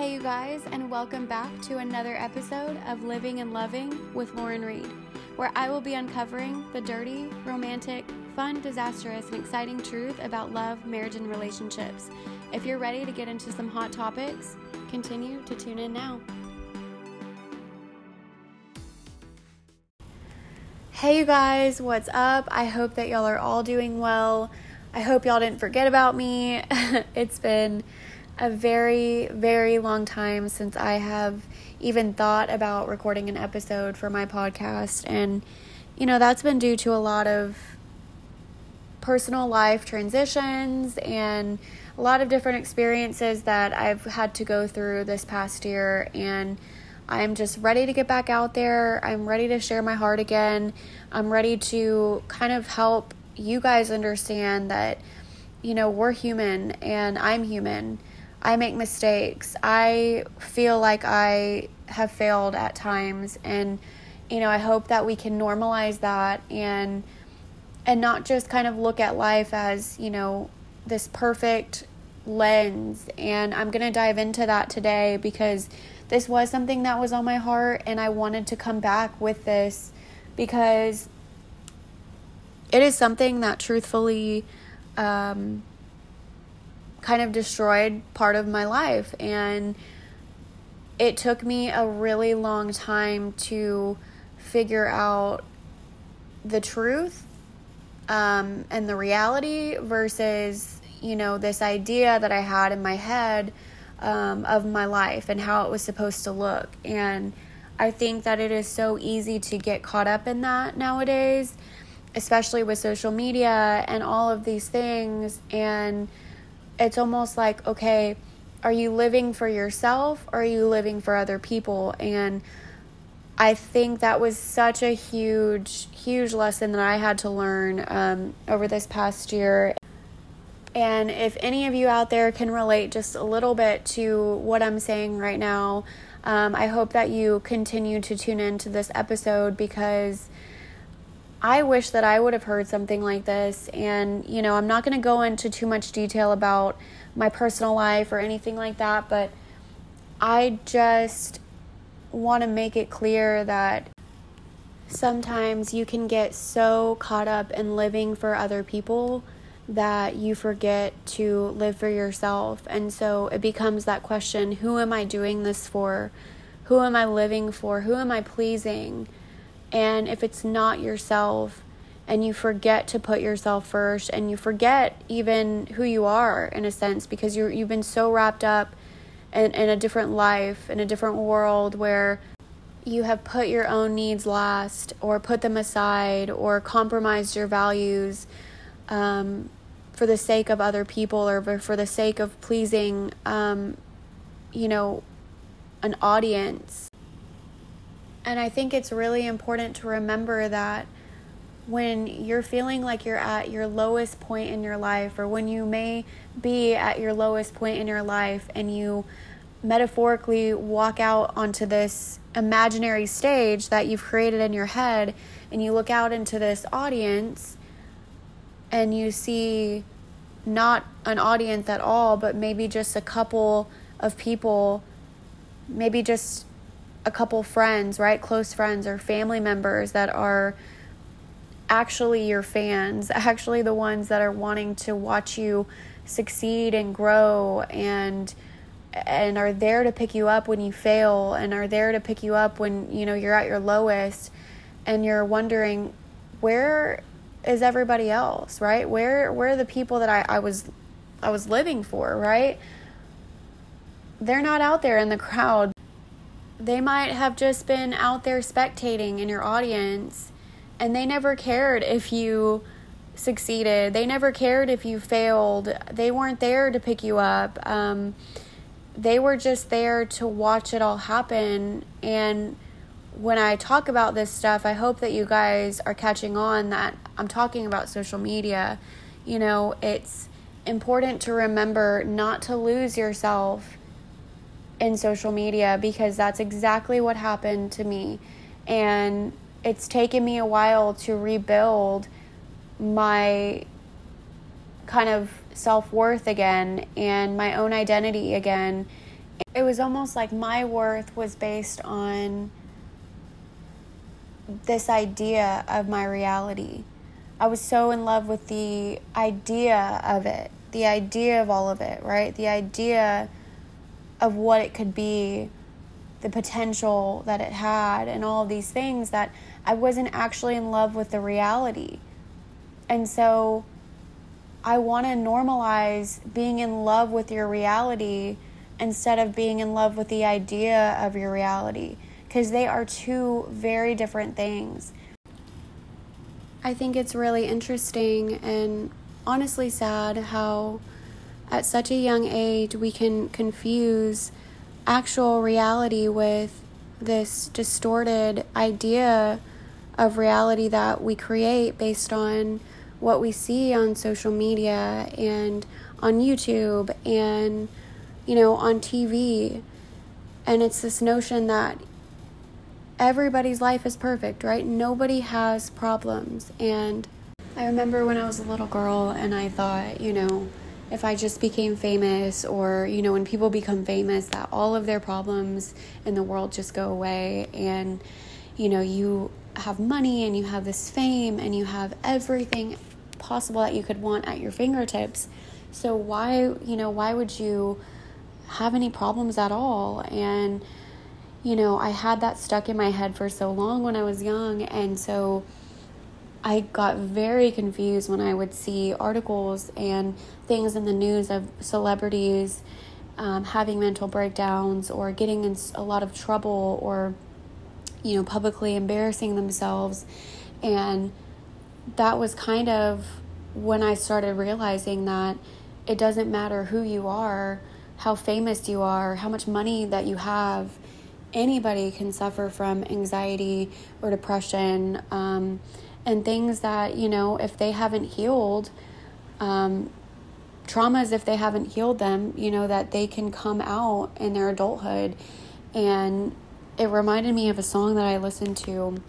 Hey, you guys, and welcome back to another episode of Living and Loving with Lauren Reed, where I will be uncovering the dirty, romantic, fun, disastrous, and exciting truth about love, marriage, and relationships. If you're ready to get into some hot topics, continue to tune in now. Hey, you guys, what's up? I hope that y'all are all doing well. I hope y'all didn't forget about me. it's been a very, very long time since I have even thought about recording an episode for my podcast. And, you know, that's been due to a lot of personal life transitions and a lot of different experiences that I've had to go through this past year. And I'm just ready to get back out there. I'm ready to share my heart again. I'm ready to kind of help you guys understand that, you know, we're human and I'm human I make mistakes. I feel like I have failed at times and you know, I hope that we can normalize that and and not just kind of look at life as, you know, this perfect lens. And I'm going to dive into that today because this was something that was on my heart and I wanted to come back with this because it is something that truthfully um, kind of destroyed part of my life. And it took me a really long time to figure out the truth um, and the reality versus, you know, this idea that I had in my head um, of my life and how it was supposed to look. And I think that it is so easy to get caught up in that nowadays, especially with social media and all of these things. And it's almost like, okay, are you living for yourself or are you living for other people? And I think that was such a huge, huge lesson that I had to learn um, over this past year. And if any of you out there can relate just a little bit to what I'm saying right now, um, I hope that you continue to tune into this episode because I wish that I would have heard something like this. And, you know, I'm not going to go into too much detail about my personal life or anything like that, but I just want to make it clear that sometimes you can get so caught up in living for other people that you forget to live for yourself. And so it becomes that question who am I doing this for? Who am I living for? Who am I pleasing? And if it's not yourself and you forget to put yourself first and you forget even who you are in a sense because you you've been so wrapped up in, in a different life, in a different world where you have put your own needs last or put them aside or compromised your values um, for the sake of other people or for the sake of pleasing, um, you know, an audience and I think it's really important to remember that when you're feeling like you're at your lowest point in your life, or when you may be at your lowest point in your life, and you metaphorically walk out onto this imaginary stage that you've created in your head, and you look out into this audience and you see not an audience at all, but maybe just a couple of people, maybe just a couple friends, right? Close friends or family members that are actually your fans, actually the ones that are wanting to watch you succeed and grow and and are there to pick you up when you fail and are there to pick you up when you know you're at your lowest and you're wondering where is everybody else right where where are the people that I, I was I was living for right they're not out there in the crowd they might have just been out there spectating in your audience and they never cared if you succeeded. They never cared if you failed. They weren't there to pick you up. Um, they were just there to watch it all happen. And when I talk about this stuff, I hope that you guys are catching on that I'm talking about social media. You know, it's important to remember not to lose yourself in social media because that's exactly what happened to me. And it's taken me a while to rebuild my kind of self worth again and my own identity again. It was almost like my worth was based on this idea of my reality. I was so in love with the idea of it, the idea of all of it, right? The idea of what it could be, the potential that it had, and all these things that I wasn't actually in love with the reality. And so I want to normalize being in love with your reality instead of being in love with the idea of your reality because they are two very different things. I think it's really interesting and honestly sad how, at such a young age, we can confuse actual reality with this distorted idea of reality that we create based on what we see on social media and on YouTube and, you know, on TV. And it's this notion that everybody's life is perfect, right? Nobody has problems. And I remember when I was a little girl and I thought, you know, if I just became famous or, you know, when people become famous, that all of their problems in the world just go away and, you know, you have money and you have this fame and you have everything possible that you could want at your fingertips. So why, you know, why would you have any problems at all? And you know, I had that stuck in my head for so long when I was young and so I got very confused when I would see articles and things in the news of celebrities um, having mental breakdowns or getting in a lot of trouble or, you know, publicly embarrassing themselves. And that was kind of when I started realizing that it doesn't matter who you are, how famous you are, how much money that you have. Anybody can suffer from anxiety or depression um, and things that, you know, if they haven't healed, um, traumas, if they haven't healed them, you know, that they can come out in their adulthood. And it reminded me of a song that I listened to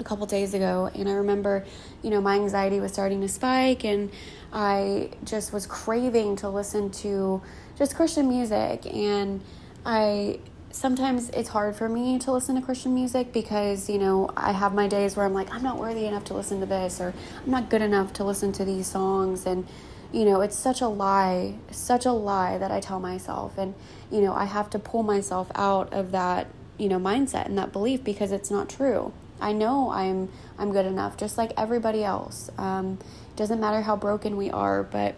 a couple days ago and I remember, you know, my anxiety was starting to spike and I just was craving to listen to just Christian music and I sometimes it's hard for me to listen to Christian music because, you know, I have my days where I'm like, I'm not worthy enough to listen to this or I'm not good enough to listen to these songs and you know, it's such a lie, such a lie that I tell myself and you know, I have to pull myself out of that, you know, mindset and that belief because it's not true. I know I'm I'm good enough, just like everybody else. Um, doesn't matter how broken we are, but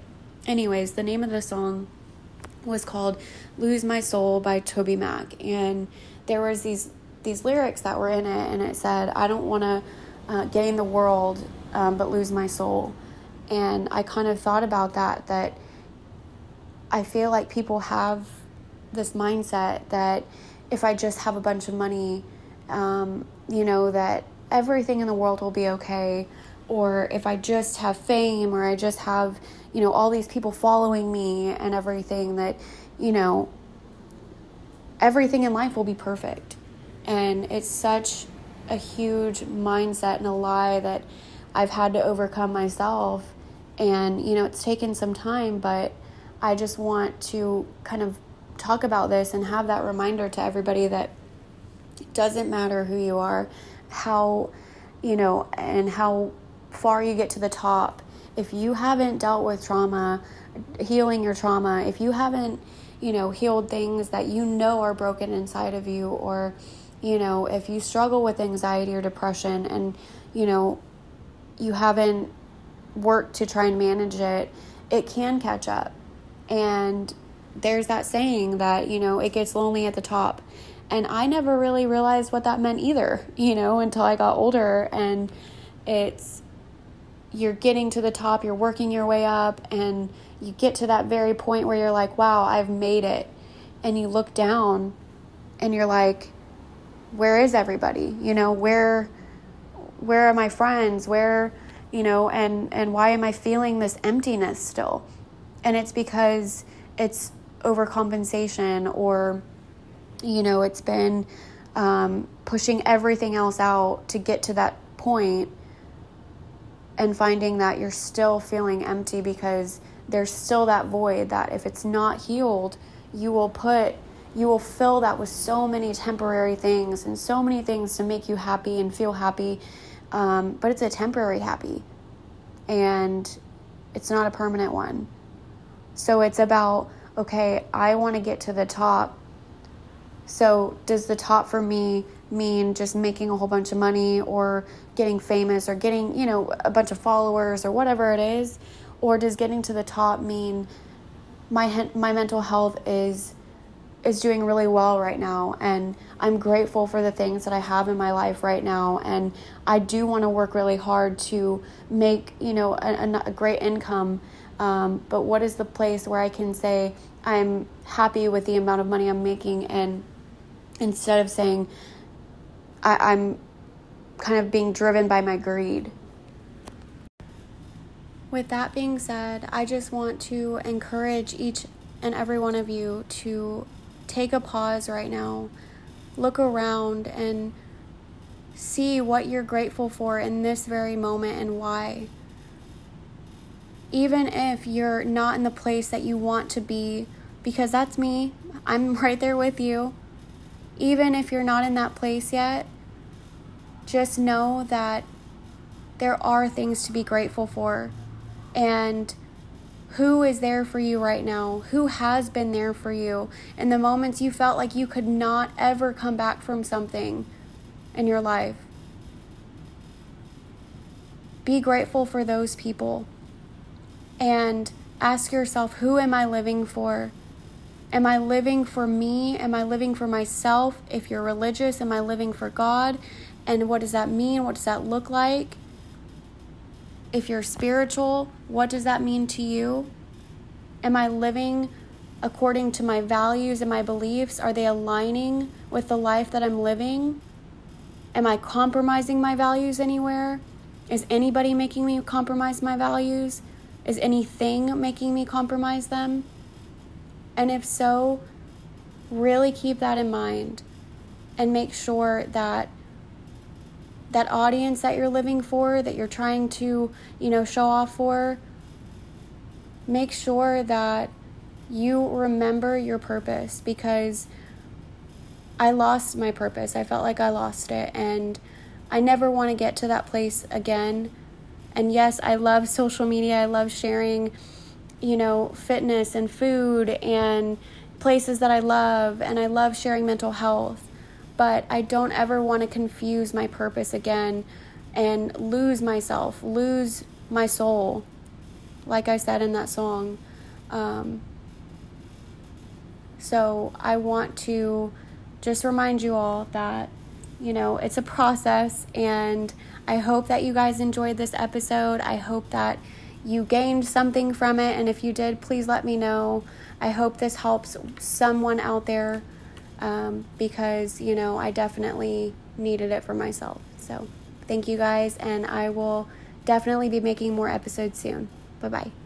anyways, the name of the song was called "Lose My Soul" by TobyMac, and there was these these lyrics that were in it, and it said, "I don't want to uh, gain the world, um, but lose my soul." And I kind of thought about that. That I feel like people have this mindset that if I just have a bunch of money um, you know, that everything in the world will be okay, or if I just have fame, or I just have, you know, all these people following me and everything, that, you know, everything in life will be perfect. And it's such a huge mindset and a lie that I've had to overcome myself. And, you know, it's taken some time, but I just want to kind of talk about this and have that reminder to everybody that it doesn't matter who you are, how, you know, and how far you get to the top. If you haven't dealt with trauma, healing your trauma, if you haven't, you know, healed things that you know are broken inside of you, or, you know, if you struggle with anxiety or depression and, you know, you haven't worked to try and manage it, it can catch up. And there's that saying that, you know, it gets lonely at the top. And I never really realized what that meant either, you know, until I got older. And it's, you're getting to the top, you're working your way up, and you get to that very point where you're like, wow, I've made it. And you look down and you're like, where is everybody? You know, where where are my friends? Where, you know, and and why am I feeling this emptiness still? And it's because it's overcompensation or you know, it's been um, pushing everything else out to get to that point and finding that you're still feeling empty because there's still that void that if it's not healed, you will put you will fill that with so many temporary things and so many things to make you happy and feel happy. Um, but it's a temporary happy and it's not a permanent one. So it's about, okay, I want to get to the top. So does the top for me mean just making a whole bunch of money or getting famous or getting, you know, a bunch of followers or whatever it is? Or does getting to the top mean my my mental health is is doing really well right now and I'm grateful for the things that I have in my life right now and I do want to work really hard to make you know a, a great income um, but what is the place where I can say I'm happy with the amount of money I'm making and instead of saying I, I'm kind of being driven by my greed with that being said, I just want to encourage each and every one of you to take a pause right now, look around, and see what you're grateful for in this very moment and why. Even if you're not in the place that you want to be, because that's me, I'm right there with you. Even if you're not in that place yet, just know that there are things to be grateful for. And who is there for you right now? Who has been there for you in the moments you felt like you could not ever come back from something in your life? Be grateful for those people and ask yourself who am I living for? Am I living for me? Am I living for myself? If you're religious, am I living for God? And what does that mean? What does that look like? if you're spiritual, what does that mean to you? Am I living according to my values and my beliefs? Are they aligning with the life that I'm living? Am I compromising my values anywhere? Is anybody making me compromise my values? Is anything making me compromise them? And if so, really keep that in mind and make sure that that audience that you're living for, that you're trying to, you know, show off for, make sure that you remember your purpose because I lost my purpose. I felt like I lost it and I never want to get to that place again. And yes, I love social media. I love sharing, you know, fitness and food and places that I love and I love sharing mental health but I don't ever want to confuse my purpose again and lose myself, lose my soul, like I said in that song. Um, so I want to just remind you all that, you know, it's a process, and I hope that you guys enjoyed this episode. I hope that you gained something from it, and if you did, please let me know. I hope this helps someone out there um, because, you know, I definitely needed it for myself. So, thank you guys, and I will definitely be making more episodes soon. Bye bye.